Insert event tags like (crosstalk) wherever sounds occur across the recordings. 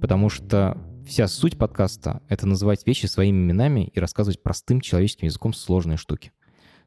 потому что вся суть подкаста — это называть вещи своими именами и рассказывать простым человеческим языком сложные штуки.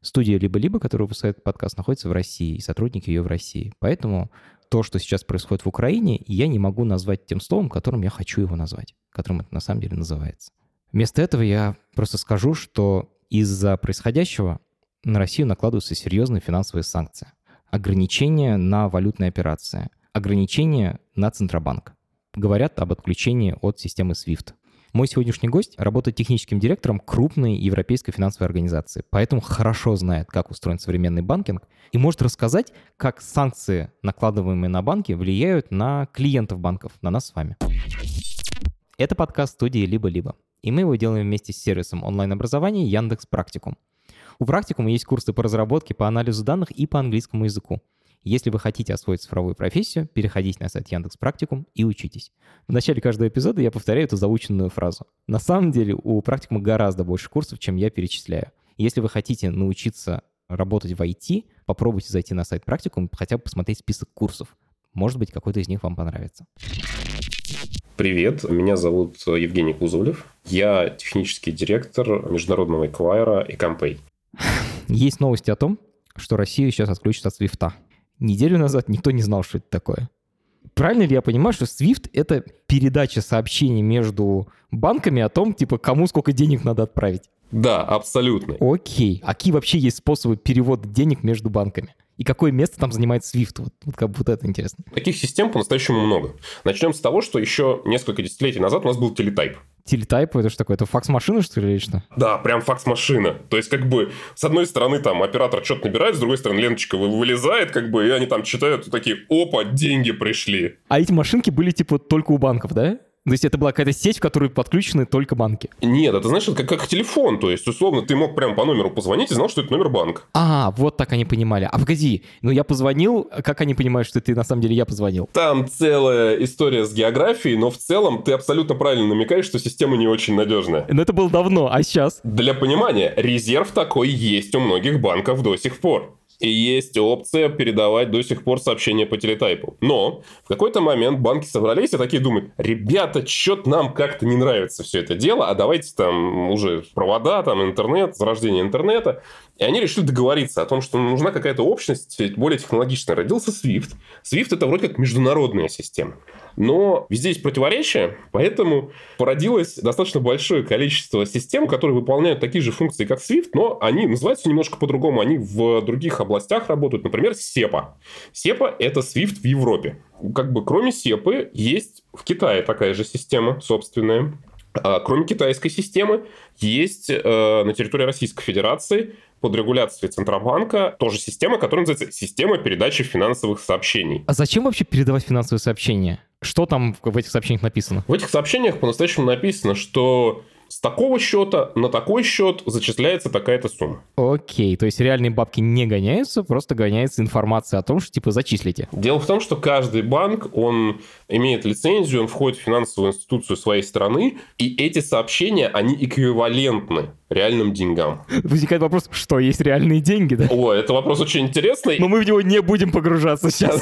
Студия «Либо-либо», которая выпускает подкаст, находится в России, и сотрудники ее в России. Поэтому то, что сейчас происходит в Украине, я не могу назвать тем словом, которым я хочу его назвать, которым это на самом деле называется. Вместо этого я просто скажу, что из-за происходящего на Россию накладываются серьезные финансовые санкции ограничения на валютные операции, ограничения на Центробанк. Говорят об отключении от системы SWIFT. Мой сегодняшний гость работает техническим директором крупной европейской финансовой организации, поэтому хорошо знает, как устроен современный банкинг и может рассказать, как санкции, накладываемые на банки, влияют на клиентов банков, на нас с вами. Это подкаст студии «Либо-либо», и мы его делаем вместе с сервисом онлайн-образования Яндекс Практикум. У практикума есть курсы по разработке, по анализу данных и по английскому языку. Если вы хотите освоить цифровую профессию, переходите на сайт Яндекс Практикум и учитесь. В начале каждого эпизода я повторяю эту заученную фразу. На самом деле у практикума гораздо больше курсов, чем я перечисляю. Если вы хотите научиться работать в IT, попробуйте зайти на сайт Практикум, хотя бы посмотреть список курсов. Может быть, какой-то из них вам понравится. Привет, меня зовут Евгений Кузовлев. Я технический директор международного эквайра и Compay. (laughs) Есть новости о том, что Россию сейчас отключат от Свифта. Неделю назад никто не знал, что это такое. Правильно ли я понимаю, что SWIFT — это передача сообщений между банками о том, типа, кому сколько денег надо отправить? Да, абсолютно. Окей. А какие вообще есть способы перевода денег между банками? И какое место там занимает SWIFT? Вот, вот как будто это интересно. Таких систем по-настоящему много. Начнем с того, что еще несколько десятилетий назад у нас был телетайп. Телетайп, это что такое? Это факс-машина, что ли, или что? Да, прям факс-машина. То есть, как бы, с одной стороны, там, оператор что-то набирает, с другой стороны, ленточка вылезает, как бы, и они там читают, такие, опа, деньги пришли. А эти машинки были, типа, только у банков, да? То есть это была какая-то сеть, в которую подключены только банки? Нет, это знаешь, как, как телефон. То есть, условно, ты мог прямо по номеру позвонить и знал, что это номер банка. А, вот так они понимали. А погоди, ну я позвонил, как они понимают, что ты на самом деле я позвонил? Там целая история с географией, но в целом ты абсолютно правильно намекаешь, что система не очень надежная. Но это было давно, а сейчас? Для понимания, резерв такой есть у многих банков до сих пор и есть опция передавать до сих пор сообщения по телетайпу. Но в какой-то момент банки собрались и такие думают, ребята, что-то нам как-то не нравится все это дело, а давайте там уже провода, там интернет, зарождение интернета. И они решили договориться о том, что нужна какая-то общность более технологичная. Родился Swift. Swift это вроде как международная система. Но везде есть противоречия, поэтому породилось достаточно большое количество систем, которые выполняют такие же функции, как Swift, но они называются немножко по-другому. Они в других областях работают. Например, SEPA. SEPA – это Swift в Европе. Как бы кроме SEPA есть в Китае такая же система собственная. А кроме китайской системы, есть э, на территории Российской Федерации под регуляцией Центробанка тоже система, которая называется система передачи финансовых сообщений. А зачем вообще передавать финансовые сообщения? Что там в этих сообщениях написано? В этих сообщениях по-настоящему написано, что с такого счета на такой счет зачисляется такая-то сумма. Окей, то есть реальные бабки не гоняются, просто гоняется информация о том, что типа зачислите. Дело в том, что каждый банк, он имеет лицензию, он входит в финансовую институцию своей страны, и эти сообщения, они эквивалентны реальным деньгам. Возникает вопрос, что есть реальные деньги, да? О, это вопрос очень интересный. Но мы в него не будем погружаться сейчас.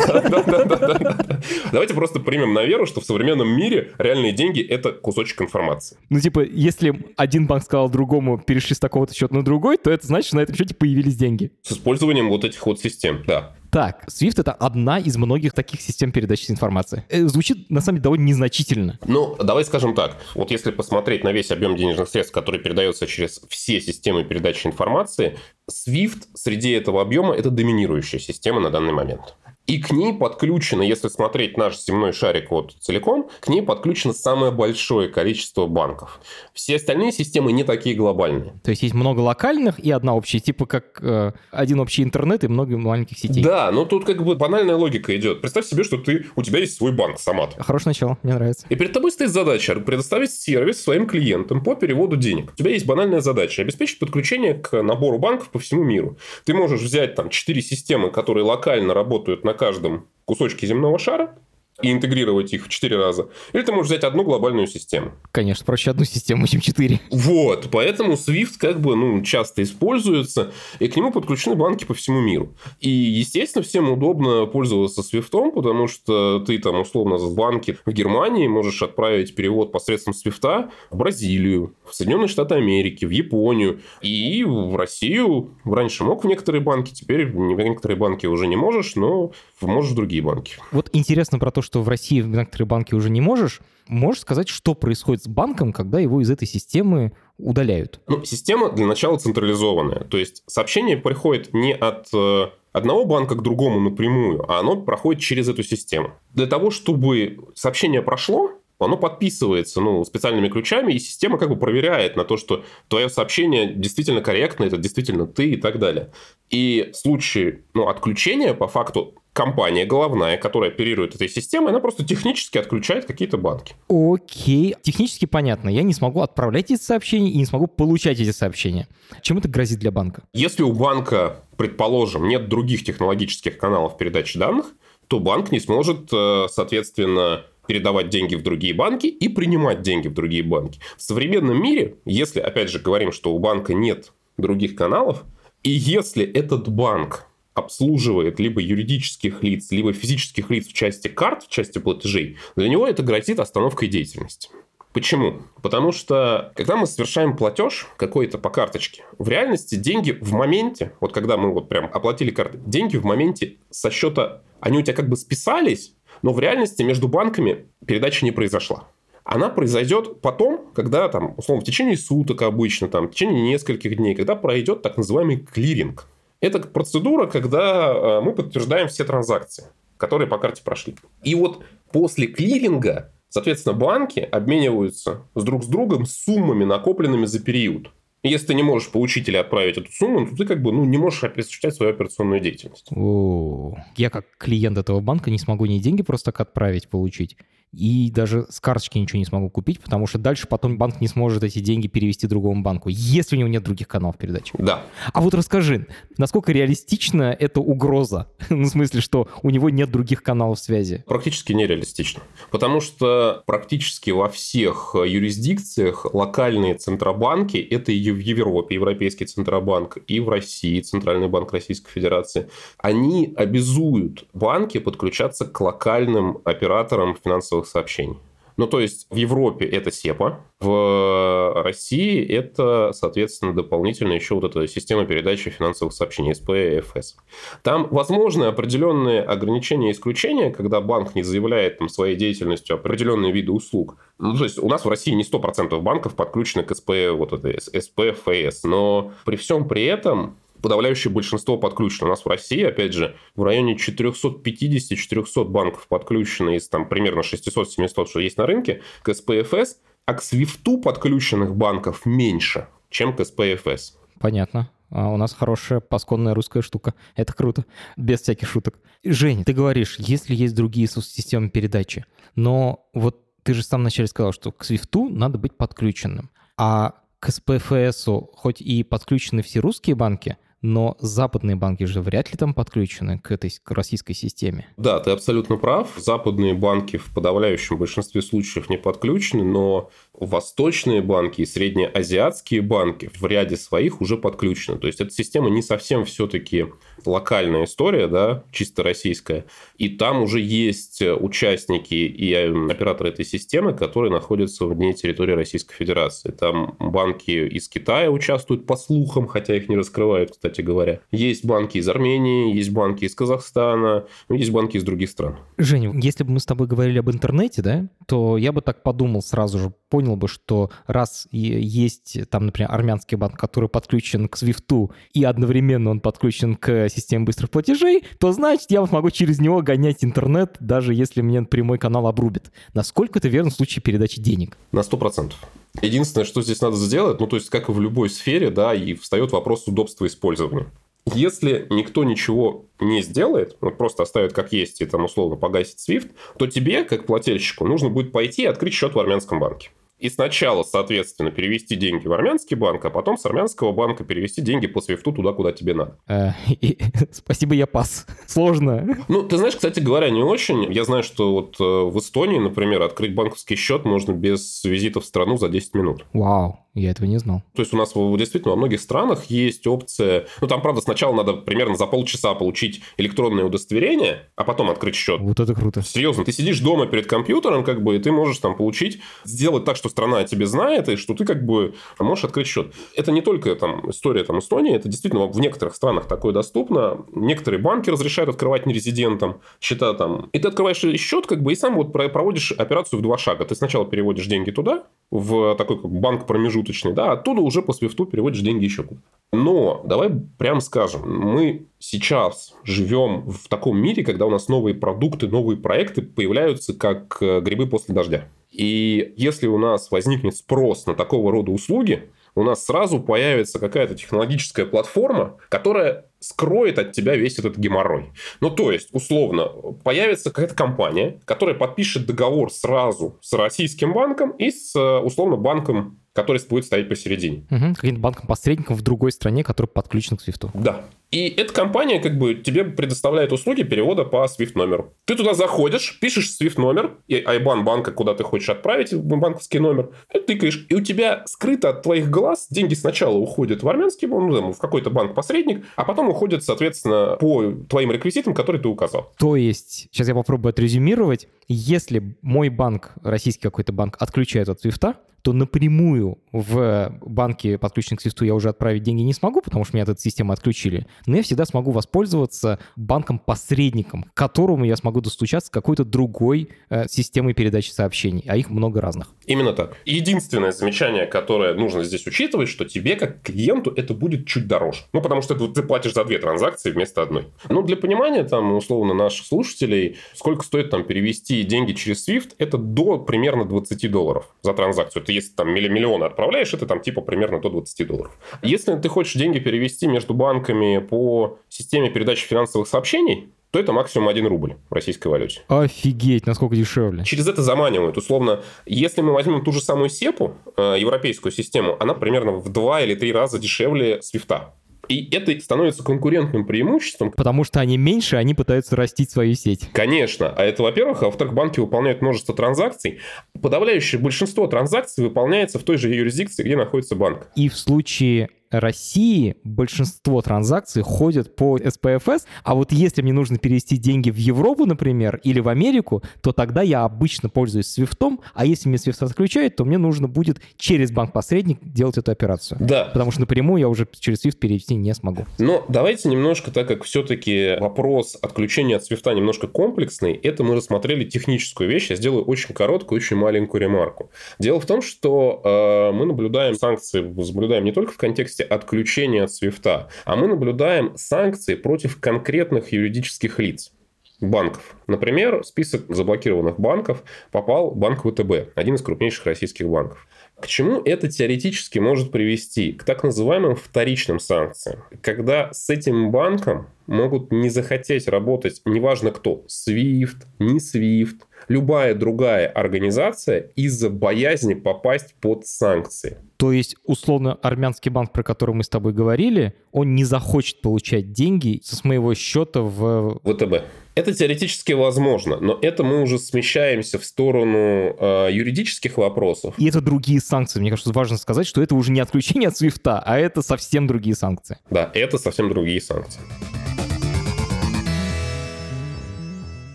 Давайте просто примем на веру, что в современном мире реальные деньги — это кусочек информации. Ну, типа, если один банк сказал другому, перешли с такого-то счета на другой, то это значит, что на этом счете появились деньги. С использованием вот этих вот систем, да. Так, Swift — это одна из многих таких систем передачи информации. Э, звучит, на самом деле, довольно незначительно. Ну, давай скажем так. Вот если посмотреть на весь объем денежных средств, который передается через все системы передачи информации, Swift среди этого объема — это доминирующая система на данный момент. И к ней подключено, если смотреть наш земной шарик вот целиком, к ней подключено самое большое количество банков. Все остальные системы не такие глобальные. То есть есть много локальных и одна общая, типа как э, один общий интернет и много маленьких сетей. Да, но тут как бы банальная логика идет. Представь себе, что ты, у тебя есть свой банк, Самат. Хорошее начало, мне нравится. И перед тобой стоит задача предоставить сервис своим клиентам по переводу денег. У тебя есть банальная задача обеспечить подключение к набору банков по всему миру. Ты можешь взять там четыре системы, которые локально работают на каждом кусочке земного шара, и интегрировать их в 4 раза. Или ты можешь взять одну глобальную систему. Конечно, проще одну систему, чем 4. Вот, поэтому Swift как бы ну, часто используется, и к нему подключены банки по всему миру. И, естественно, всем удобно пользоваться Swift, потому что ты там, условно, в банке в Германии можешь отправить перевод посредством Swift в Бразилию, в Соединенные Штаты Америки, в Японию и в Россию. Раньше мог в некоторые банки, теперь в некоторые банки уже не можешь, но можешь в другие банки. Вот интересно про то, что в России в некоторые банки уже не можешь. Можешь сказать, что происходит с банком, когда его из этой системы удаляют? Ну, система для начала централизованная. То есть сообщение приходит не от э, одного банка к другому напрямую, а оно проходит через эту систему. Для того, чтобы сообщение прошло, оно подписывается ну, специальными ключами, и система как бы проверяет на то, что твое сообщение действительно корректно, это действительно ты и так далее. И в случае ну, отключения, по факту, компания головная, которая оперирует этой системой, она просто технически отключает какие-то банки. Окей, технически понятно. Я не смогу отправлять эти сообщения и не смогу получать эти сообщения. Чем это грозит для банка? Если у банка, предположим, нет других технологических каналов передачи данных, то банк не сможет, э, соответственно, передавать деньги в другие банки и принимать деньги в другие банки. В современном мире, если, опять же, говорим, что у банка нет других каналов, и если этот банк обслуживает либо юридических лиц, либо физических лиц в части карт, в части платежей, для него это грозит остановкой деятельности. Почему? Потому что, когда мы совершаем платеж какой-то по карточке, в реальности деньги в моменте, вот когда мы вот прям оплатили карты, деньги в моменте со счета, они у тебя как бы списались, но в реальности между банками передача не произошла. Она произойдет потом, когда, там, условно, в течение суток обычно, там, в течение нескольких дней, когда пройдет так называемый клиринг. Это процедура, когда э, мы подтверждаем все транзакции, которые по карте прошли. И вот после клиринга, соответственно, банки обмениваются с друг с другом суммами, накопленными за период. Если ты не можешь получить или отправить эту сумму, то ты как бы ну, не можешь осуществлять свою операционную деятельность. О, я как клиент этого банка не смогу ни деньги просто так отправить, получить, и даже с карточки ничего не смогу купить, потому что дальше потом банк не сможет эти деньги перевести другому банку, если у него нет других каналов передачи. Да. А вот расскажи, насколько реалистична эта угроза? (laughs) ну, в смысле, что у него нет других каналов связи? Практически нереалистично. Потому что практически во всех юрисдикциях локальные центробанки, это и в Европе, Европейский Центробанк, и в России, Центральный банк Российской Федерации, они обязуют банки подключаться к локальным операторам финансовых текстовых сообщений. Ну, то есть в Европе это СЕПА, в России это, соответственно, дополнительно еще вот эта система передачи финансовых сообщений, СПФС. Там возможны определенные ограничения и исключения, когда банк не заявляет там, своей деятельностью определенные виды услуг. Ну, то есть у нас в России не 100% банков подключены к СП, вот это, СПФС, но при всем при этом подавляющее большинство подключено. У нас в России, опять же, в районе 450-400 банков подключено из там примерно 600-700, что есть на рынке, к СПФС, а к свифту подключенных банков меньше, чем к СПФС. Понятно. А у нас хорошая пасконная русская штука. Это круто. Без всяких шуток. Женя, ты говоришь, если есть другие системы передачи, но вот ты же в самом начале сказал, что к свифту надо быть подключенным. А к СПФСу хоть и подключены все русские банки, но западные банки же вряд ли там подключены к этой к российской системе. Да, ты абсолютно прав. Западные банки в подавляющем большинстве случаев не подключены, но восточные банки и среднеазиатские банки в ряде своих уже подключены. То есть, эта система не совсем все-таки локальная история, да, чисто российская. И там уже есть участники и операторы этой системы, которые находятся вне территории Российской Федерации. Там банки из Китая участвуют по слухам, хотя их не раскрывают, кстати кстати говоря. Есть банки из Армении, есть банки из Казахстана, ну, есть банки из других стран. Женя, если бы мы с тобой говорили об интернете, да, то я бы так подумал сразу же, понял бы, что раз есть там, например, армянский банк, который подключен к Свифту, и одновременно он подключен к системе быстрых платежей, то значит, я вот могу через него гонять интернет, даже если мне прямой канал обрубит. Насколько это верно в случае передачи денег? На сто процентов. Единственное, что здесь надо сделать, ну, то есть, как и в любой сфере, да, и встает вопрос удобства использования. Если никто ничего не сделает, вот просто оставит как есть и там условно погасит SWIFT, то тебе, как плательщику, нужно будет пойти и открыть счет в армянском банке и сначала, соответственно, перевести деньги в армянский банк, а потом с армянского банка перевести деньги по свифту туда, куда тебе надо. Э, (laughs) спасибо, я пас. Сложно. Ну, ты знаешь, кстати говоря, не очень. Я знаю, что вот э, в Эстонии, например, открыть банковский счет можно без визита в страну за 10 минут. Вау. Я этого не знал. То есть у нас действительно во многих странах есть опция... Ну, там, правда, сначала надо примерно за полчаса получить электронное удостоверение, а потом открыть счет. Вот это круто. Серьезно, ты сидишь дома перед компьютером, как бы, и ты можешь там получить, сделать так, что страна о тебе знает, и что ты как бы можешь открыть счет. Это не только там история там Эстонии, это действительно в некоторых странах такое доступно. Некоторые банки разрешают открывать нерезидентам счета там. И ты открываешь счет, как бы, и сам вот проводишь операцию в два шага. Ты сначала переводишь деньги туда, в такой как банк промежуточный, да, оттуда уже по свифту переводишь деньги еще куда Но давай прям скажем, мы сейчас живем в таком мире, когда у нас новые продукты, новые проекты появляются как э, грибы после дождя. И если у нас возникнет спрос на такого рода услуги, у нас сразу появится какая-то технологическая платформа, которая скроет от тебя весь этот геморрой. Ну, то есть, условно, появится какая-то компания, которая подпишет договор сразу с российским банком и с, э, условно, банком который будет стоять посередине. Угу, каким-то банком-посредником в другой стране, который подключен к Свифту. Да. И эта компания как бы тебе предоставляет услуги перевода по SWIFT номеру. Ты туда заходишь, пишешь SWIFT номер, и IBAN банка, куда ты хочешь отправить банковский номер, и тыкаешь, и у тебя скрыто от твоих глаз деньги сначала уходят в армянский ну, в какой-то банк-посредник, а потом уходят, соответственно, по твоим реквизитам, которые ты указал. То есть, сейчас я попробую отрезюмировать, если мой банк, российский какой-то банк, отключает от Свифта, то напрямую в банке, подключенном к Свифту, я уже отправить деньги не смогу, потому что меня от этой системы отключили. Но я всегда смогу воспользоваться банком-посредником, к которому я смогу достучаться какой-то другой э, системой передачи сообщений, а их много разных. Именно так. Единственное замечание, которое нужно здесь учитывать, что тебе как клиенту это будет чуть дороже. Ну, потому что ты платишь за две транзакции вместо одной. Ну, для понимания, там, условно, наших слушателей, сколько стоит там перевести деньги через SWIFT, это до примерно 20 долларов за транзакцию. Это если там миллион отправляешь, это там типа примерно до 20 долларов. Если ты хочешь деньги перевести между банками по системе передачи финансовых сообщений, то это максимум 1 рубль в российской валюте. Офигеть, насколько дешевле. Через это заманивают. Условно, если мы возьмем ту же самую СЕПу, э, европейскую систему, она примерно в 2 или 3 раза дешевле свифта. И это становится конкурентным преимуществом. Потому что они меньше, они пытаются растить свою сеть. Конечно. А это, во-первых. А во-вторых, банки выполняют множество транзакций. Подавляющее большинство транзакций выполняется в той же юрисдикции, где находится банк. И в случае России большинство транзакций ходят по SPFS, а вот если мне нужно перевести деньги в Европу, например, или в Америку, то тогда я обычно пользуюсь свифтом, а если мне свифт отключают, то мне нужно будет через банк-посредник делать эту операцию. Да. Потому что напрямую я уже через свифт перевести не смогу. Но давайте немножко, так как все-таки вопрос отключения от свифта немножко комплексный, это мы рассмотрели техническую вещь, я сделаю очень короткую, очень маленькую ремарку. Дело в том, что э, мы наблюдаем санкции, наблюдаем не только в контексте части отключения от свифта, а мы наблюдаем санкции против конкретных юридических лиц банков. Например, список заблокированных банков попал банк ВТБ, один из крупнейших российских банков. К чему это теоретически может привести? К так называемым вторичным санкциям. Когда с этим банком могут не захотеть работать, неважно кто, SWIFT, не SWIFT, любая другая организация из-за боязни попасть под санкции. То есть, условно, армянский банк, про который мы с тобой говорили, он не захочет получать деньги с моего счета в... ВТБ. Это теоретически возможно, но это мы уже смещаемся в сторону э, юридических вопросов. И это другие санкции. Мне кажется, важно сказать, что это уже не отключение от свифта, а это совсем другие санкции. Да, это совсем другие санкции.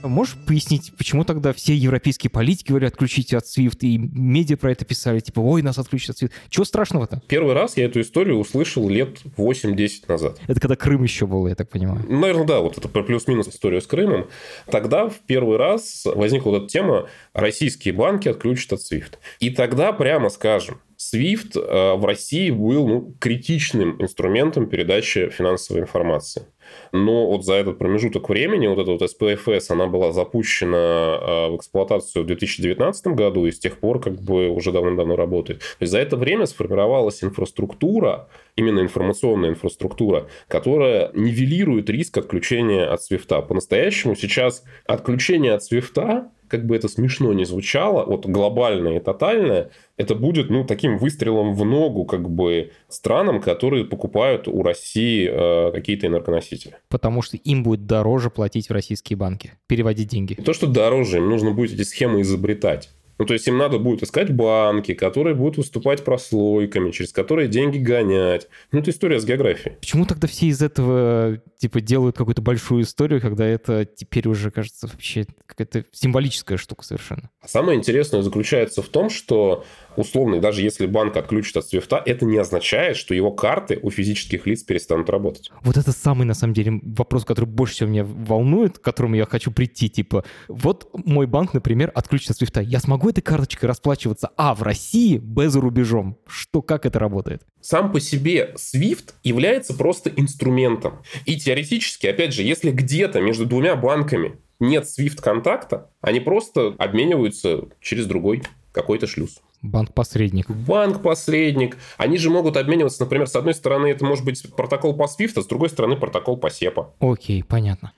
Можешь пояснить, почему тогда все европейские политики говорят, отключите от SWIFT, и медиа про это писали, типа, ой, нас отключат от SWIFT. Чего страшного-то? Первый раз я эту историю услышал лет 8-10 назад. Это когда Крым еще был, я так понимаю. Наверное, да, вот это плюс-минус история с Крымом. Тогда в первый раз возникла вот эта тема, российские банки отключат от SWIFT. И тогда, прямо скажем, SWIFT э, в России был ну, критичным инструментом передачи финансовой информации. Но вот за этот промежуток времени, вот эта вот SPFS, она была запущена э, в эксплуатацию в 2019 году и с тех пор как бы уже давно-давно работает. То есть за это время сформировалась инфраструктура, именно информационная инфраструктура, которая нивелирует риск отключения от свифта. По-настоящему сейчас отключение от свифта как бы это смешно не звучало, вот глобальное и тотальное, это будет, ну, таким выстрелом в ногу, как бы, странам, которые покупают у России э, какие-то энергоносители. Потому что им будет дороже платить в российские банки, переводить деньги. то, что дороже, им нужно будет эти схемы изобретать. Ну, то есть им надо будет искать банки, которые будут выступать прослойками, через которые деньги гонять. Ну, это история с географией. Почему тогда все из этого, типа, делают какую-то большую историю, когда это теперь уже, кажется, вообще какая-то символическая штука совершенно? А самое интересное заключается в том, что условно, даже если банк отключит от свифта, это не означает, что его карты у физических лиц перестанут работать. Вот это самый, на самом деле, вопрос, который больше всего меня волнует, к которому я хочу прийти. Типа, вот мой банк, например, отключит от свифта. Я смогу этой карточкой расплачиваться, а в России, б за рубежом. Что, как это работает? Сам по себе SWIFT является просто инструментом. И теоретически, опять же, если где-то между двумя банками нет SWIFT контакта, они просто обмениваются через другой какой-то шлюз. Банк-посредник. Банк-посредник. Они же могут обмениваться, например, с одной стороны это может быть протокол по SWIFT, а с другой стороны протокол по SEPA. Окей, понятно.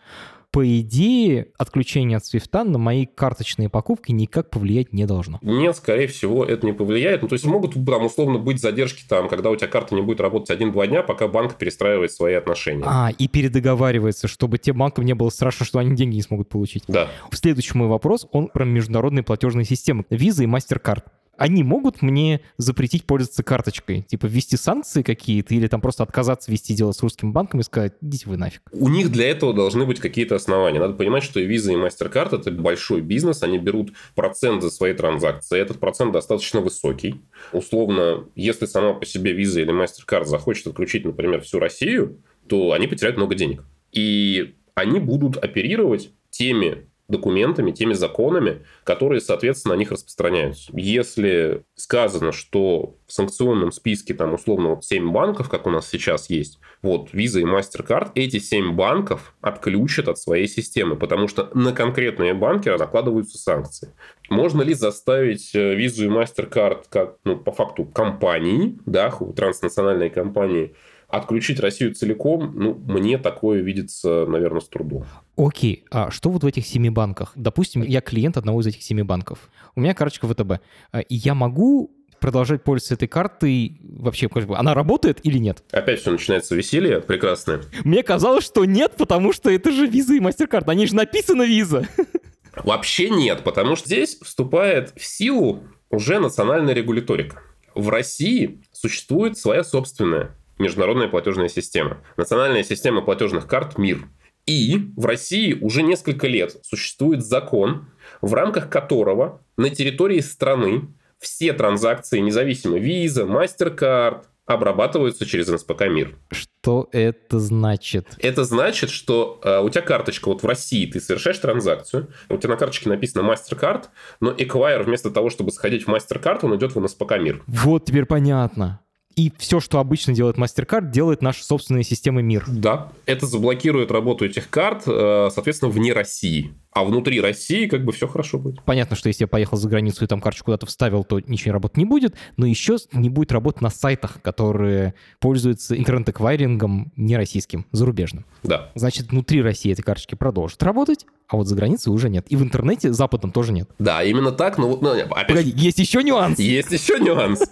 По идее, отключение от свифта на мои карточные покупки никак повлиять не должно. Нет, скорее всего, это не повлияет. Ну, то есть могут там условно быть задержки там, когда у тебя карта не будет работать один-два дня, пока банк перестраивает свои отношения. А, и передоговаривается, чтобы тем банкам не было страшно, что они деньги не смогут получить. Да. Следующий мой вопрос, он про международные платежные системы. Виза и MasterCard они могут мне запретить пользоваться карточкой? Типа ввести санкции какие-то или там просто отказаться вести дело с русским банком и сказать, идите вы нафиг? У них для этого должны быть какие-то основания. Надо понимать, что и Visa, и MasterCard – это большой бизнес, они берут процент за свои транзакции. Этот процент достаточно высокий. Условно, если сама по себе Visa или MasterCard захочет отключить, например, всю Россию, то они потеряют много денег. И они будут оперировать теми документами, теми законами, которые, соответственно, на них распространяются. Если сказано, что в санкционном списке там условно вот 7 банков, как у нас сейчас есть, вот Visa и MasterCard, эти 7 банков отключат от своей системы, потому что на конкретные банки накладываются санкции. Можно ли заставить э, Visa и MasterCard как, ну, по факту, компании, да, транснациональной компании, отключить Россию целиком, ну, мне такое видится, наверное, с трудом. Окей, а что вот в этих семи банках? Допустим, я клиент одного из этих семи банков. У меня карточка ВТБ. А, и я могу продолжать пользоваться этой картой вообще, как бы, она работает или нет? Опять все начинается веселье прекрасное. Мне казалось, что нет, потому что это же виза и мастер-карт. Они же написаны виза. (laughs) Вообще нет, потому что здесь вступает в силу уже национальная регуляторика. В России существует своя собственная международная платежная система. Национальная система платежных карт МИР. И в России уже несколько лет существует закон, в рамках которого на территории страны все транзакции, независимо виза, MasterCard, обрабатываются через НСПК МИР. Что это значит? Это значит, что э, у тебя карточка, вот в России ты совершаешь транзакцию, у тебя на карточке написано MasterCard, но эквайр вместо того, чтобы сходить в MasterCard, он идет в НСПК МИР. Вот теперь понятно и все, что обычно делает MasterCard, делает наша собственная система МИР. Да, это заблокирует работу этих карт, э, соответственно, вне России. А внутри России как бы все хорошо будет. Понятно, что если я поехал за границу и там карточку куда-то вставил, то ничего работать не будет, но еще не будет работать на сайтах, которые пользуются интернет-эквайрингом не российским, зарубежным. Да. Значит, внутри России эти карточки продолжат работать, а вот за границей уже нет. И в интернете западном тоже нет. Да, именно так. Но, но опять... Погоди, есть еще нюанс. Есть еще нюанс.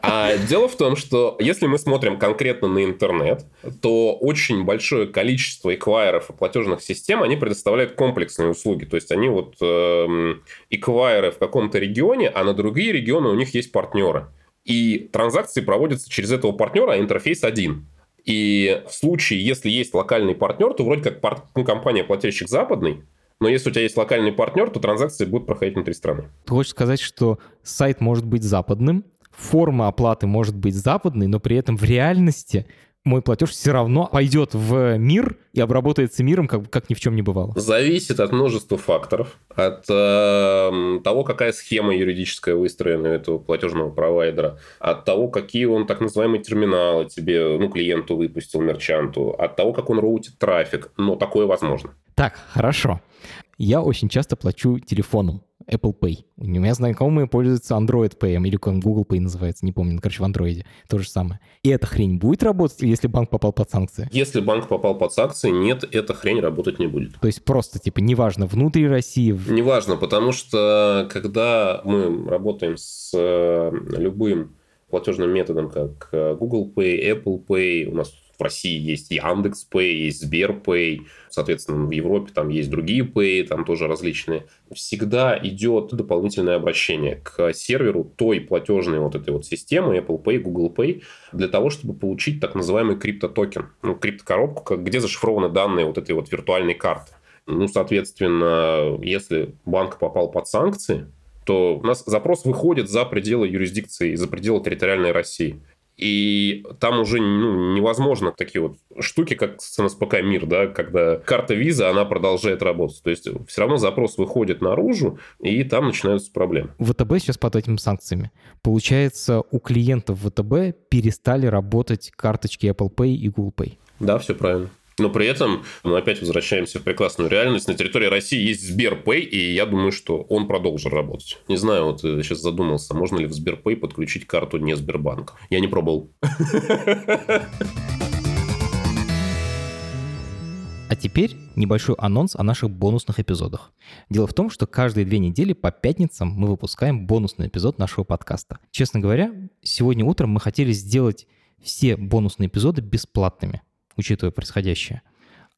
А дело в том, что если мы смотрим конкретно на интернет, то очень большое количество эквайеров и платежных систем, они предоставляют комплексные услуги. То есть они вот э, эквайеры в каком-то регионе, а на другие регионы у них есть партнеры. И транзакции проводятся через этого партнера, а интерфейс один. И в случае, если есть локальный партнер, то вроде как пар... ну, компания-плательщик западный, Но если у тебя есть локальный партнер, то транзакции будут проходить внутри страны. Ты хочешь сказать, что сайт может быть западным, форма оплаты может быть западной, но при этом в реальности мой платеж все равно пойдет в мир и обработается миром, как, как ни в чем не бывало. Зависит от множества факторов. От э, того, какая схема юридическая выстроена у этого платежного провайдера. От того, какие он так называемые терминалы тебе, ну, клиенту выпустил, мерчанту. От того, как он роутит трафик. Но такое возможно. Так, хорошо. Я очень часто плачу телефоном. Apple Pay. У меня знакомые пользуются Android Pay, или как Google Pay называется, не помню, короче, в Android. То же самое. И эта хрень будет работать, если банк попал под санкции? Если банк попал под санкции, нет, эта хрень работать не будет. То есть просто, типа, неважно, внутри России... Неважно, потому что когда мы работаем с э, любым платежным методом, как э, Google Pay, Apple Pay, у нас в России есть Яндекс Pay, есть Сбер Pay, соответственно, в Европе там есть другие Pay, там тоже различные. Всегда идет дополнительное обращение к серверу той платежной вот этой вот системы Apple Pay, Google Pay, для того, чтобы получить так называемый криптотокен, ну, криптокоробку, где зашифрованы данные вот этой вот виртуальной карты. Ну, соответственно, если банк попал под санкции, то у нас запрос выходит за пределы юрисдикции, за пределы территориальной России. И там уже ну, невозможно такие вот штуки, как с НСПК МИР, да, когда карта виза, она продолжает работать. То есть все равно запрос выходит наружу, и там начинаются проблемы. ВТБ сейчас под этими санкциями. Получается, у клиентов ВТБ перестали работать карточки Apple Pay и Google Pay. Да, все правильно. Но при этом мы опять возвращаемся в прекрасную реальность. На территории России есть Сберпэй, и я думаю, что он продолжит работать. Не знаю, вот я сейчас задумался, можно ли в Сберпэй подключить карту не Сбербанка. Я не пробовал. А теперь небольшой анонс о наших бонусных эпизодах. Дело в том, что каждые две недели по пятницам мы выпускаем бонусный эпизод нашего подкаста. Честно говоря, сегодня утром мы хотели сделать все бонусные эпизоды бесплатными учитывая происходящее.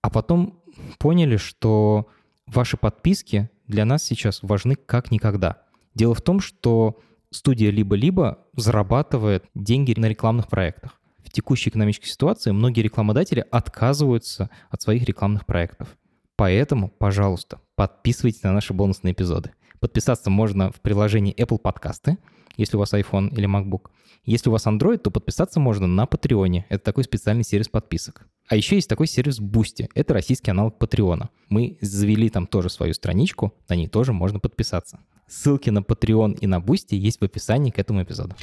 А потом поняли, что ваши подписки для нас сейчас важны как никогда. Дело в том, что студия «Либо-либо» зарабатывает деньги на рекламных проектах. В текущей экономической ситуации многие рекламодатели отказываются от своих рекламных проектов. Поэтому, пожалуйста, подписывайтесь на наши бонусные эпизоды. Подписаться можно в приложении Apple Podcasts, если у вас iPhone или MacBook. Если у вас Android, то подписаться можно на Патреоне. Это такой специальный сервис подписок. А еще есть такой сервис Boosty. Это российский аналог Патреона. Мы завели там тоже свою страничку, на ней тоже можно подписаться. Ссылки на Patreon и на Boosty есть в описании к этому эпизоду.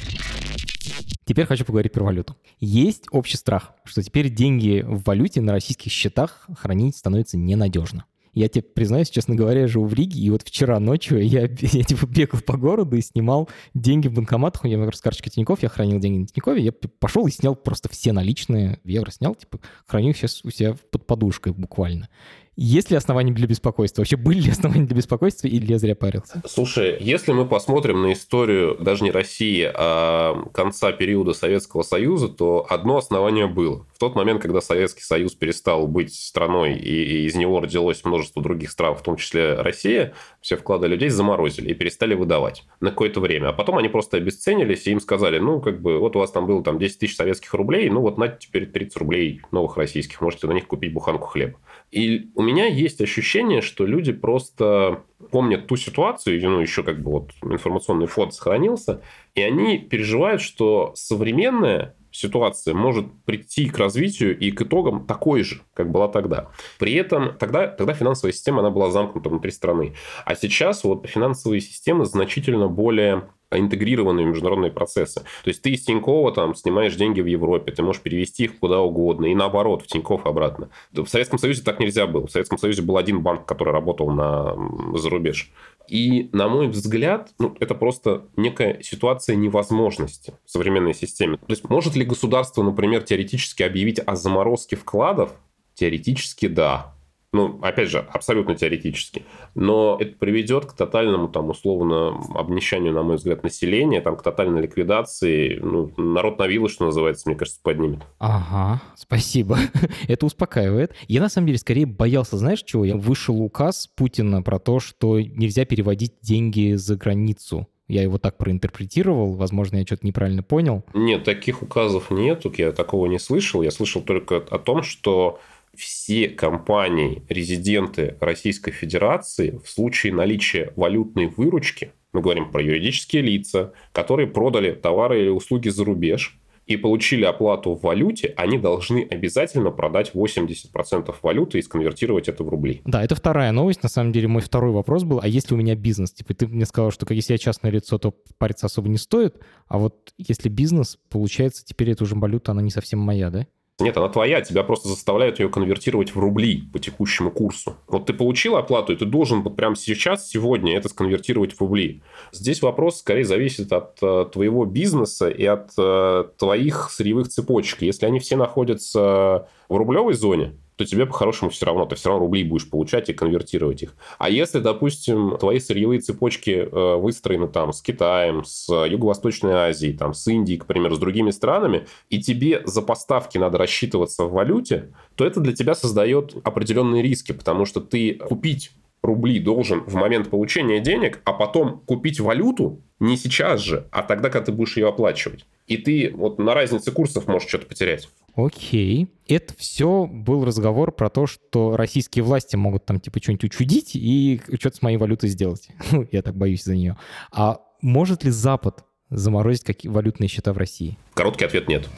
Теперь хочу поговорить про валюту. Есть общий страх, что теперь деньги в валюте на российских счетах хранить становится ненадежно. Я тебе признаюсь, честно говоря, я живу в Риге, и вот вчера ночью я, (laughs) я типа бегал по городу и снимал деньги в банкоматах. У меня как раз карточка Тинькофф, я хранил деньги на Тинькове, я пошел и снял просто все наличные в евро снял, типа храню сейчас у себя под подушкой буквально. Есть ли основания для беспокойства? Вообще были ли основания для беспокойства или я зря парился? Слушай, если мы посмотрим на историю даже не России, а конца периода Советского Союза, то одно основание было. В тот момент, когда Советский Союз перестал быть страной, и из него родилось множество других стран, в том числе Россия, все вклады людей заморозили и перестали выдавать на какое-то время. А потом они просто обесценились, и им сказали, ну, как бы, вот у вас там было там 10 тысяч советских рублей, ну, вот на теперь 30 рублей новых российских, можете на них купить буханку хлеба. И у меня есть ощущение, что люди просто помнят ту ситуацию, ну, еще как бы вот информационный фонд сохранился, и они переживают, что современная ситуация может прийти к развитию и к итогам такой же, как была тогда. При этом тогда, тогда финансовая система она была замкнута внутри страны. А сейчас вот финансовые системы значительно более интегрированные международные процессы. То есть ты из Тинькова там снимаешь деньги в Европе, ты можешь перевести их куда угодно, и наоборот, в Тиньков обратно. В Советском Союзе так нельзя было. В Советском Союзе был один банк, который работал на зарубеж. И, на мой взгляд, ну, это просто некая ситуация невозможности в современной системе. То есть, может ли государство, например, теоретически объявить о заморозке вкладов? Теоретически да. Ну, опять же, абсолютно теоретически. Но это приведет к тотальному, там, условно, обнищанию, на мой взгляд, населения, там, к тотальной ликвидации. Ну, народ на виллы, что называется, мне кажется, поднимет. Ага, спасибо. (laughs) это успокаивает. Я, на самом деле, скорее боялся, знаешь, чего? Я вышел указ Путина про то, что нельзя переводить деньги за границу. Я его так проинтерпретировал, возможно, я что-то неправильно понял. Нет, таких указов нет, я такого не слышал. Я слышал только о том, что все компании, резиденты Российской Федерации в случае наличия валютной выручки, мы говорим про юридические лица, которые продали товары или услуги за рубеж, и получили оплату в валюте, они должны обязательно продать 80% валюты и сконвертировать это в рубли. Да, это вторая новость. На самом деле мой второй вопрос был, а если у меня бизнес? Типа ты мне сказал, что если я частное лицо, то париться особо не стоит, а вот если бизнес, получается, теперь эта уже валюта, она не совсем моя, да? Нет, она твоя, тебя просто заставляют ее конвертировать в рубли по текущему курсу. Вот ты получил оплату, и ты должен вот прямо сейчас, сегодня это сконвертировать в рубли. Здесь вопрос скорее зависит от э, твоего бизнеса и от э, твоих сырьевых цепочек. Если они все находятся в рублевой зоне, то тебе по-хорошему все равно, ты все равно рубли будешь получать и конвертировать их. А если, допустим, твои сырьевые цепочки э, выстроены там с Китаем, с Юго-Восточной Азией, там, с Индией, к примеру, с другими странами, и тебе за поставки надо рассчитываться в валюте, то это для тебя создает определенные риски, потому что ты купить рубли должен в момент получения денег, а потом купить валюту не сейчас же, а тогда, когда ты будешь ее оплачивать. И ты вот на разнице курсов можешь что-то потерять. Окей. Это все был разговор про то, что российские власти могут там типа что-нибудь учудить и что-то с моей валютой сделать. (laughs) Ну, я так боюсь за нее. А может ли Запад заморозить какие валютные счета в России? Короткий ответ нет.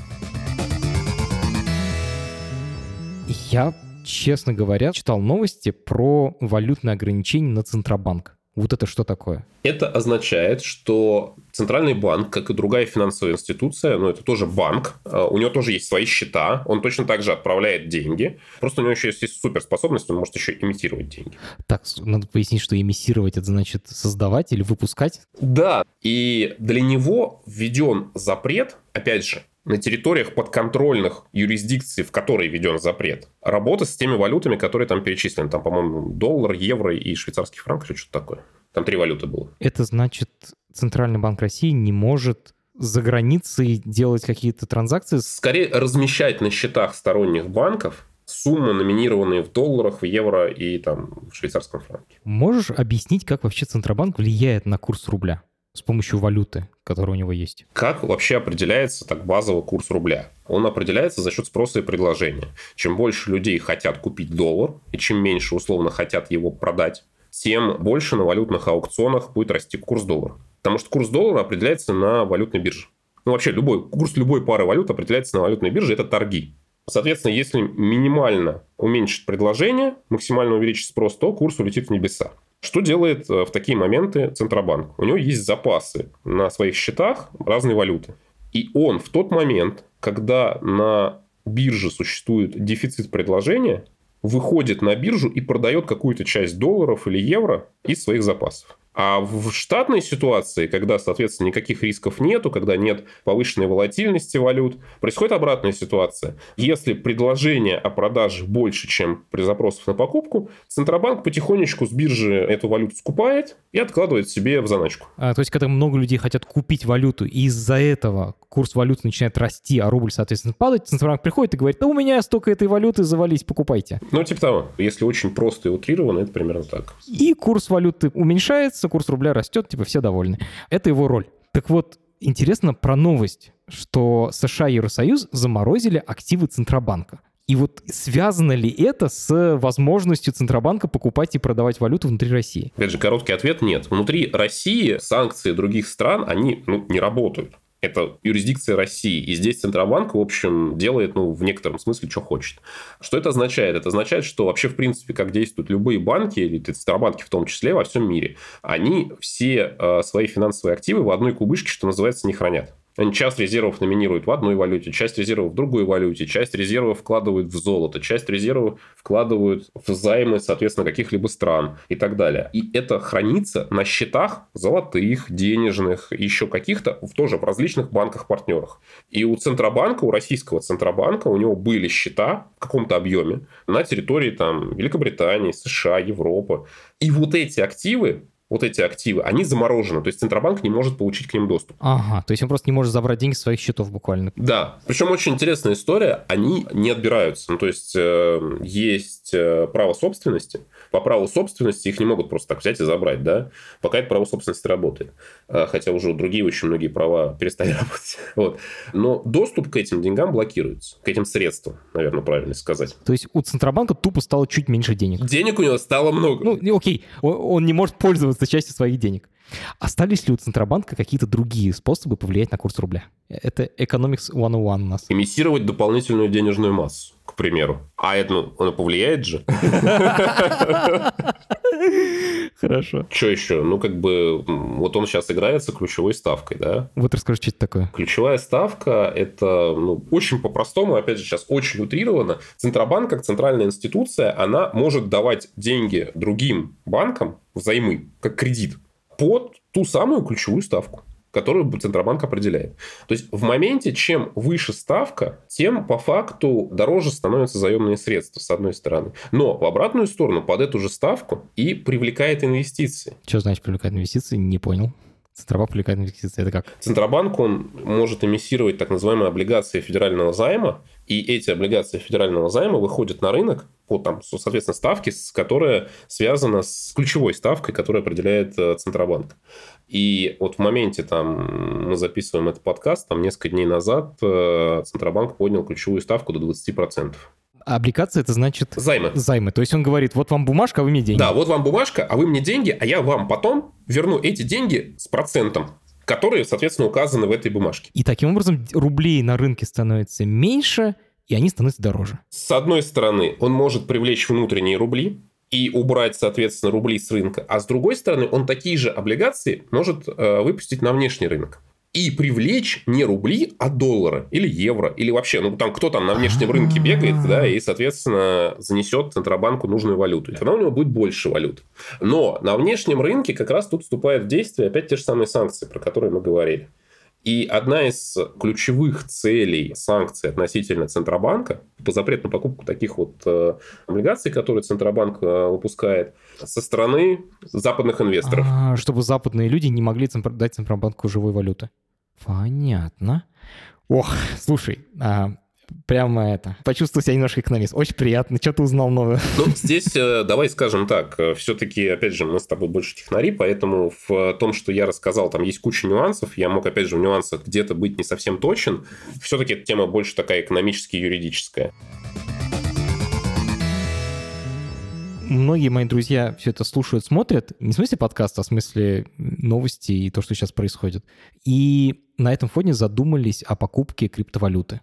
Я, честно говоря, читал новости про валютные ограничения на Центробанк. Вот это что такое? Это означает, что Центральный банк, как и другая финансовая институция, ну, это тоже банк, а, у него тоже есть свои счета, он точно так же отправляет деньги, просто у него еще есть суперспособность, он может еще имитировать деньги. Так, надо пояснить, что имитировать, это значит создавать или выпускать? Да, и для него введен запрет, опять же, на территориях подконтрольных юрисдикций, в которые введен запрет, работа с теми валютами, которые там перечислены. Там, по-моему, доллар, евро и швейцарский франк или что-то такое. Там три валюты было. Это значит, Центральный банк России не может за границей делать какие-то транзакции? Скорее размещать на счетах сторонних банков суммы, номинированные в долларах, в евро и там в швейцарском франке. Можешь объяснить, как вообще Центробанк влияет на курс рубля? С помощью валюты, которая у него есть. Как вообще определяется так базовый курс рубля? Он определяется за счет спроса и предложения. Чем больше людей хотят купить доллар, и чем меньше условно хотят его продать, тем больше на валютных аукционах будет расти курс доллара. Потому что курс доллара определяется на валютной бирже. Ну, вообще, любой, курс любой пары валют определяется на валютной бирже, это торги. Соответственно, если минимально уменьшить предложение, максимально увеличить спрос, то курс улетит в небеса. Что делает э, в такие моменты Центробанк? У него есть запасы на своих счетах разной валюты. И он в тот момент, когда на бирже существует дефицит предложения, выходит на биржу и продает какую-то часть долларов или евро из своих запасов. А в штатной ситуации, когда, соответственно, никаких рисков нету, когда нет повышенной волатильности валют, происходит обратная ситуация. Если предложение о продаже больше, чем при запросах на покупку, Центробанк потихонечку с биржи эту валюту скупает и откладывает себе в заначку. А, то есть, когда много людей хотят купить валюту, и из-за этого курс валюты начинает расти, а рубль, соответственно, падать, Центробанк приходит и говорит, да у меня столько этой валюты, завались, покупайте. Ну, типа того. Если очень просто и утрированно, это примерно так. И курс валюты уменьшается, курс рубля растет, типа все довольны. Это его роль. Так вот, интересно про новость, что США и Евросоюз заморозили активы Центробанка. И вот связано ли это с возможностью Центробанка покупать и продавать валюту внутри России? Опять же, короткий ответ – нет. Внутри России санкции других стран, они ну, не работают. Это юрисдикция России. И здесь Центробанк, в общем, делает, ну, в некотором смысле, что хочет. Что это означает? Это означает, что вообще, в принципе, как действуют любые банки, или Центробанки в том числе, во всем мире, они все э, свои финансовые активы в одной кубышке, что называется, не хранят. Часть резервов номинируют в одной валюте, часть резервов в другой валюте, часть резервов вкладывают в золото, часть резервов вкладывают в займы, соответственно, каких-либо стран и так далее. И это хранится на счетах золотых, денежных, еще каких-то, тоже в различных банках-партнерах. И у Центробанка, у российского Центробанка, у него были счета в каком-то объеме на территории там Великобритании, США, Европы. И вот эти активы вот эти активы, они заморожены. То есть Центробанк не может получить к ним доступ. Ага, то есть он просто не может забрать деньги с своих счетов буквально. Да. Причем очень интересная история. Они не отбираются. Ну, то есть э, есть э, право собственности. По праву собственности их не могут просто так взять и забрать, да, пока это право собственности работает. Э, хотя уже другие очень многие права перестали (laughs) работать. Вот. Но доступ к этим деньгам блокируется. К этим средствам, наверное, правильно сказать. То есть у Центробанка тупо стало чуть меньше денег. Денег у него стало много. Ну, окей, он не может пользоваться частью своих денег. Остались ли у Центробанка какие-то другие способы повлиять на курс рубля? Это Economics 101 у нас. Эмиссировать дополнительную денежную массу, к примеру. А это, ну, оно повлияет же. (laughs) Хорошо. Что еще? Ну, как бы, вот он сейчас играется ключевой ставкой, да? Вот расскажи, что это такое. Ключевая ставка – это, ну, очень по-простому, опять же, сейчас очень утрировано. Центробанк, как центральная институция, она может давать деньги другим банкам взаймы, как кредит под ту самую ключевую ставку которую Центробанк определяет. То есть в моменте, чем выше ставка, тем по факту дороже становятся заемные средства, с одной стороны. Но в обратную сторону под эту же ставку и привлекает инвестиции. Что значит привлекает инвестиции? Не понял. Центробанк привлекает инвестиции. Это как? Центробанк, он может эмиссировать так называемые облигации федерального займа, и эти облигации федерального займа выходят на рынок по, там, соответственно, ставке, которая связана с ключевой ставкой, которую определяет э, Центробанк. И вот в моменте, там, мы записываем этот подкаст, там, несколько дней назад э, Центробанк поднял ключевую ставку до 20%. А облигация это значит... Займы. Займы. То есть он говорит, вот вам бумажка, а вы мне деньги. Да, вот вам бумажка, а вы мне деньги, а я вам потом верну эти деньги с процентом которые, соответственно, указаны в этой бумажке. И таким образом рублей на рынке становится меньше, и они становятся дороже. С одной стороны, он может привлечь внутренние рубли, и убрать, соответственно, рубли с рынка. А с другой стороны, он такие же облигации может э, выпустить на внешний рынок и привлечь не рубли, а доллары или евро, или вообще, ну там кто там на внешнем рынке бегает, да, и, соответственно, занесет Центробанку нужную валюту. И тогда у него будет больше валют. Но на внешнем рынке как раз тут вступает в действие опять те же самые санкции, про которые мы говорили. И одна из ключевых целей санкций относительно Центробанка по запрету на покупку таких вот э, облигаций, которые Центробанк э, выпускает, со стороны западных инвесторов. А, чтобы западные люди не могли дать Центробанку живой валюты. Понятно. Ох, слушай, а, прямо это, почувствовал себя немножко экономист. Очень приятно, что-то узнал новое. Ну, здесь, э, давай скажем так, э, все-таки, опять же, мы с тобой больше технари, поэтому в том, что я рассказал, там есть куча нюансов, я мог, опять же, в нюансах где-то быть не совсем точен. Все-таки эта тема больше такая экономически юридическая. Многие мои друзья все это слушают, смотрят, не в смысле подкаста, а в смысле новости и то, что сейчас происходит. И на этом фоне задумались о покупке криптовалюты.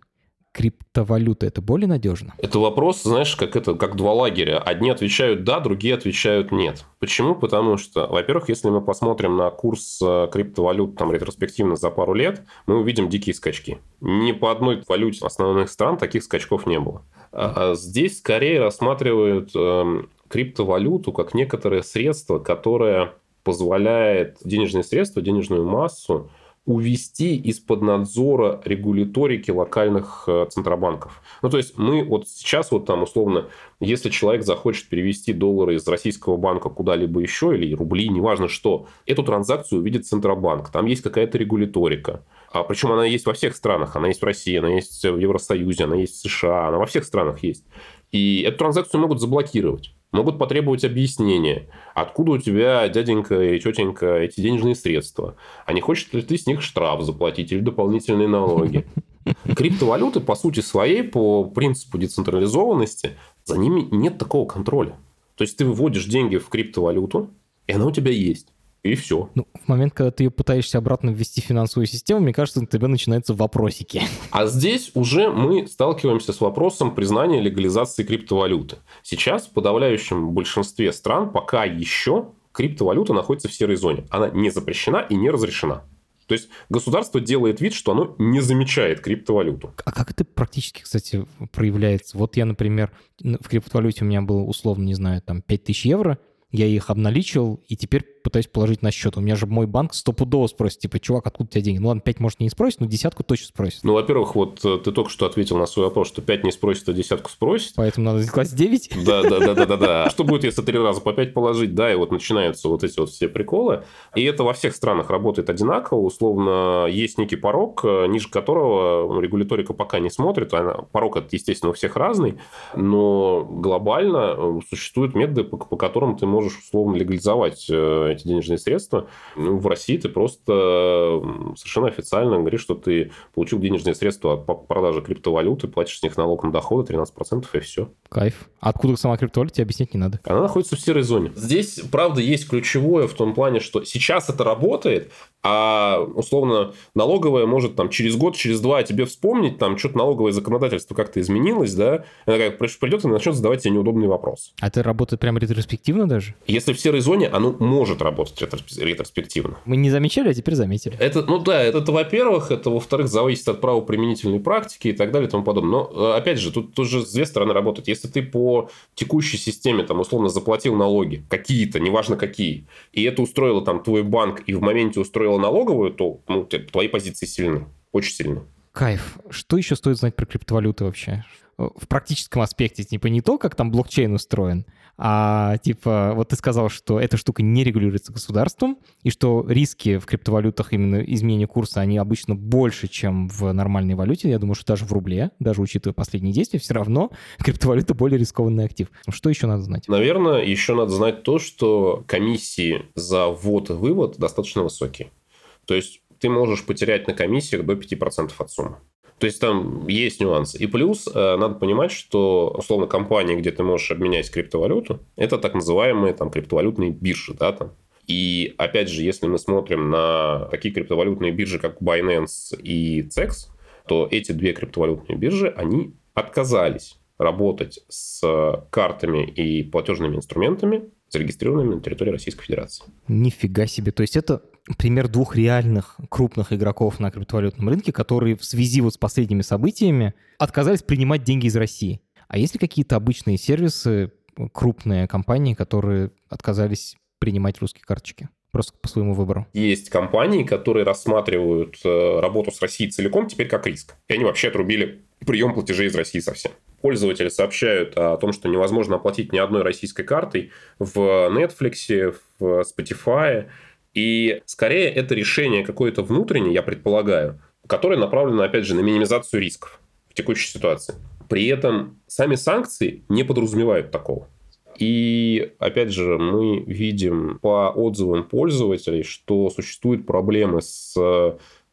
Криптовалюта это более надежно? Это вопрос, знаешь, как это, как два лагеря. Одни отвечают да, другие отвечают нет. Почему? Потому что, во-первых, если мы посмотрим на курс э, криптовалют там ретроспективно за пару лет, мы увидим дикие скачки. Ни по одной валюте основных стран таких скачков не было. А здесь скорее рассматривают эм, криптовалюту как некоторое средство, которое позволяет денежные средства, денежную массу увести из-под надзора регуляторики локальных э, центробанков. Ну, то есть, мы вот сейчас вот там условно, если человек захочет перевести доллары из российского банка куда-либо еще, или рубли, неважно что, эту транзакцию увидит Центробанк. Там есть какая-то регуляторика. А причем она есть во всех странах. Она есть в России, она есть в Евросоюзе, она есть в США, она во всех странах есть. И эту транзакцию могут заблокировать могут потребовать объяснения, откуда у тебя, дяденька и тетенька, эти денежные средства. А не хочешь ли ты с них штраф заплатить или дополнительные налоги? Криптовалюты, по сути своей, по принципу децентрализованности, за ними нет такого контроля. То есть, ты выводишь деньги в криптовалюту, и она у тебя есть. И все. Ну, в момент, когда ты пытаешься обратно ввести в финансовую систему, мне кажется, у тебя начинаются вопросики. А здесь уже мы сталкиваемся с вопросом признания легализации криптовалюты. Сейчас в подавляющем большинстве стран пока еще криптовалюта находится в серой зоне. Она не запрещена и не разрешена. То есть государство делает вид, что оно не замечает криптовалюту. А как это практически, кстати, проявляется? Вот я, например, в криптовалюте у меня было условно, не знаю, там 5000 евро, я их обналичил, и теперь пытаюсь положить на счет. У меня же мой банк стопудово спросит, типа, чувак, откуда у тебя деньги? Ну ладно, 5 может не спросит, но десятку точно спросит. Ну, во-первых, вот э, ты только что ответил на свой вопрос, что 5 не спросит, а десятку спросит. Поэтому надо класть 9? Да, да, да, да, да, да. Что будет, если три раза по 5 положить? Да, и вот начинаются вот эти вот все приколы. И это во всех странах работает одинаково. Условно, есть некий порог, э, ниже которого регуляторика пока не смотрит. Она, порог, это, естественно, у всех разный, но глобально э, существуют методы, по, по которым ты можешь условно легализовать э, эти денежные средства. Ну, в России ты просто совершенно официально говоришь, что ты получил денежные средства от продажи криптовалюты, платишь с них налог на доходы 13% и все. Кайф. Откуда сама криптовалюта, тебе объяснять не надо. Она находится в серой зоне. Здесь, правда, есть ключевое в том плане, что сейчас это работает, а условно налоговая может там через год, через два тебе вспомнить, там что-то налоговое законодательство как-то изменилось, да, она как придет и начнет задавать тебе неудобный вопрос. А это работает прям ретроспективно даже? Если в серой зоне, оно может работать ретроспективно. Мы не замечали, а теперь заметили. Это, ну да, это, это во-первых, это во-вторых, зависит от правоприменительной практики и так далее и тому подобное. Но, э, опять же, тут тоже с две стороны работает. Если ты по текущей системе, там, условно, заплатил налоги, какие-то, неважно какие, и это устроило там твой банк, и в моменте устроило налоговую, то ну, твои позиции сильны, очень сильны. Кайф. Что еще стоит знать про криптовалюты вообще? В практическом аспекте, типа не то, как там блокчейн устроен, а типа вот ты сказал, что эта штука не регулируется государством, и что риски в криптовалютах именно изменения курса, они обычно больше, чем в нормальной валюте. Я думаю, что даже в рубле, даже учитывая последние действия, все равно (laughs) криптовалюта более рискованный актив. Что еще надо знать? Наверное, еще надо знать то, что комиссии за ввод и вывод достаточно высокие. То есть ты можешь потерять на комиссиях до 5% от суммы. То есть там есть нюансы. И плюс э, надо понимать, что условно компания, где ты можешь обменять криптовалюту, это так называемые там криптовалютные биржи, да, там. И опять же, если мы смотрим на такие криптовалютные биржи, как Binance и CEX, то эти две криптовалютные биржи, они отказались работать с картами и платежными инструментами, зарегистрированными на территории Российской Федерации. Нифига себе. То есть это пример двух реальных крупных игроков на криптовалютном рынке, которые в связи вот с последними событиями отказались принимать деньги из России. А есть ли какие-то обычные сервисы, крупные компании, которые отказались принимать русские карточки? Просто по своему выбору. Есть компании, которые рассматривают э, работу с Россией целиком теперь как риск. И они вообще отрубили прием платежей из России совсем. Пользователи сообщают о том, что невозможно оплатить ни одной российской картой в Netflix, в Spotify, и скорее это решение какое-то внутреннее, я предполагаю, которое направлено, опять же, на минимизацию рисков в текущей ситуации. При этом сами санкции не подразумевают такого. И, опять же, мы видим по отзывам пользователей, что существуют проблемы с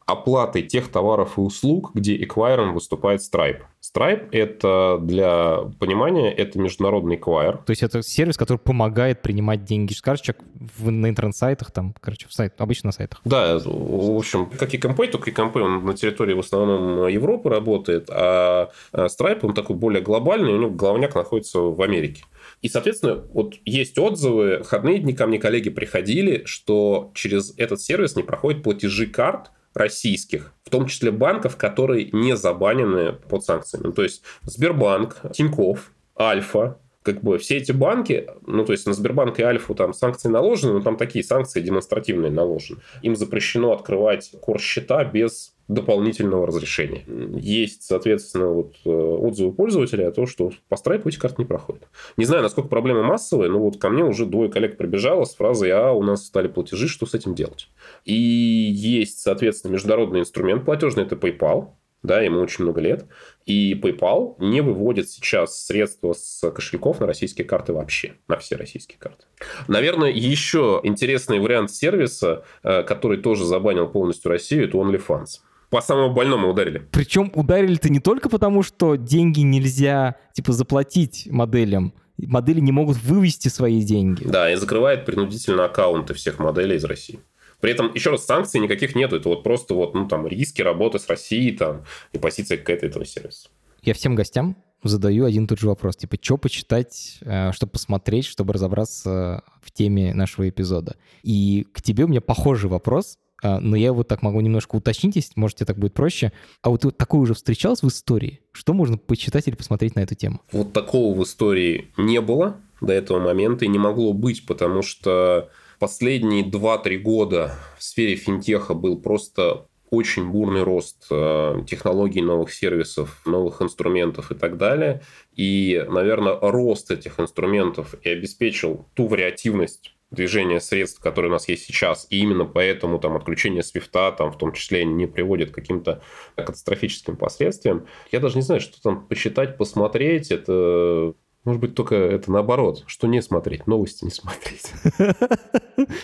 оплатой тех товаров и услуг, где эквайером выступает Stripe. Stripe — это, для понимания, это международный эквайер. То есть это сервис, который помогает принимать деньги с карточек в, на интернет-сайтах, там, короче, в сайт, обычно на сайтах. Да, в общем, как и Компей, только и Компей, он на территории в основном Европы работает, а Stripe, он такой более глобальный, у него главняк находится в Америке. И, соответственно, вот есть отзывы, входные дни ко мне коллеги приходили, что через этот сервис не проходят платежи карт, российских, в том числе банков, которые не забанены под санкциями. То есть Сбербанк, Тиньков, Альфа, как бы все эти банки, ну, то есть на Сбербанк и Альфу там санкции наложены, но там такие санкции демонстративные наложены. Им запрещено открывать курс-счета без дополнительного разрешения. Есть, соответственно, вот э, отзывы пользователей о том, что по страйпу эти карты не проходят. Не знаю, насколько проблема массовая, но вот ко мне уже двое коллег прибежало с фразой «А, у нас стали платежи, что с этим делать?» И есть, соответственно, международный инструмент платежный, это PayPal, да, ему очень много лет. И PayPal не выводит сейчас средства с кошельков на российские карты вообще, на все российские карты. Наверное, еще интересный вариант сервиса, э, который тоже забанил полностью Россию, это OnlyFans по самому больному ударили. Причем ударили-то не только потому, что деньги нельзя, типа, заплатить моделям, модели не могут вывести свои деньги. Да, и закрывает принудительно аккаунты всех моделей из России. При этом, еще раз, санкций никаких нету. Это вот просто вот, ну, там, риски работы с Россией там, и позиция какая-то этого сервиса. Я всем гостям задаю один и тот же вопрос. Типа, что почитать, э, что посмотреть, чтобы разобраться в теме нашего эпизода. И к тебе у меня похожий вопрос, э, но я вот так могу немножко уточнить, если, может, тебе так будет проще. А вот такое уже встречалось в истории? Что можно почитать или посмотреть на эту тему? Вот такого в истории не было до этого момента и не могло быть, потому что Последние 2-3 года в сфере финтеха был просто очень бурный рост э, технологий, новых сервисов, новых инструментов и так далее. И, наверное, рост этих инструментов и обеспечил ту вариативность движения средств, которые у нас есть сейчас, и именно поэтому там отключение свифта, там в том числе, не приводит к каким-то катастрофическим последствиям. Я даже не знаю, что там посчитать, посмотреть. Это может быть, только это наоборот, что не смотреть, новости не смотреть. (laughs)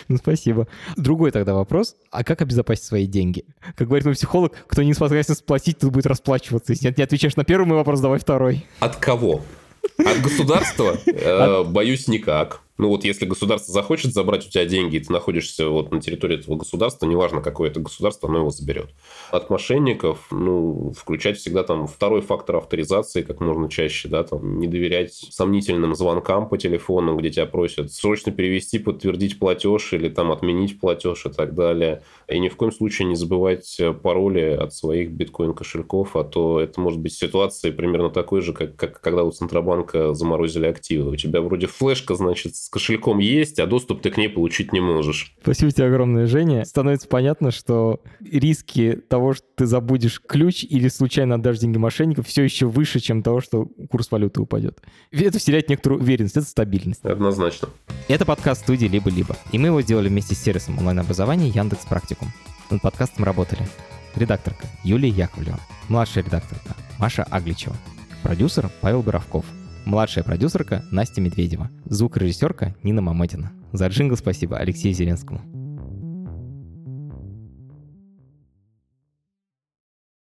Ну, спасибо. Другой тогда вопрос. А как обезопасить свои деньги? Как говорит мой психолог, кто не способен сплатить, тот будет расплачиваться. Если не отвечаешь на первый мой вопрос, давай второй. От кого? От государства? Э, боюсь, никак. Ну вот если государство захочет забрать у тебя деньги, и ты находишься вот на территории этого государства, неважно, какое это государство, оно его заберет. От мошенников, ну, включать всегда там второй фактор авторизации как можно чаще, да, там не доверять сомнительным звонкам по телефону, где тебя просят срочно перевести, подтвердить платеж или там отменить платеж и так далее. И ни в коем случае не забывать пароли от своих биткоин-кошельков, а то это может быть ситуация примерно такой же, как, как когда у Центробанка заморозили активы. У тебя вроде флешка, значит, с кошельком есть, а доступ ты к ней получить не можешь. Спасибо тебе огромное, Женя. Становится понятно, что риски того, что ты забудешь ключ или случайно отдашь деньги мошенников, все еще выше, чем того, что курс валюты упадет. Это вселяет некоторую уверенность, это стабильность. Однозначно. Это подкаст студии «Либо-либо». И мы его сделали вместе с сервисом онлайн-образования Яндекс Практикум. Над подкастом работали редакторка Юлия Яковлева, младшая редакторка Маша Агличева, продюсер Павел Боровков, Младшая продюсерка Настя Медведева. Звукорежиссерка Нина Мамотина. За джингл спасибо Алексею Зеленскому.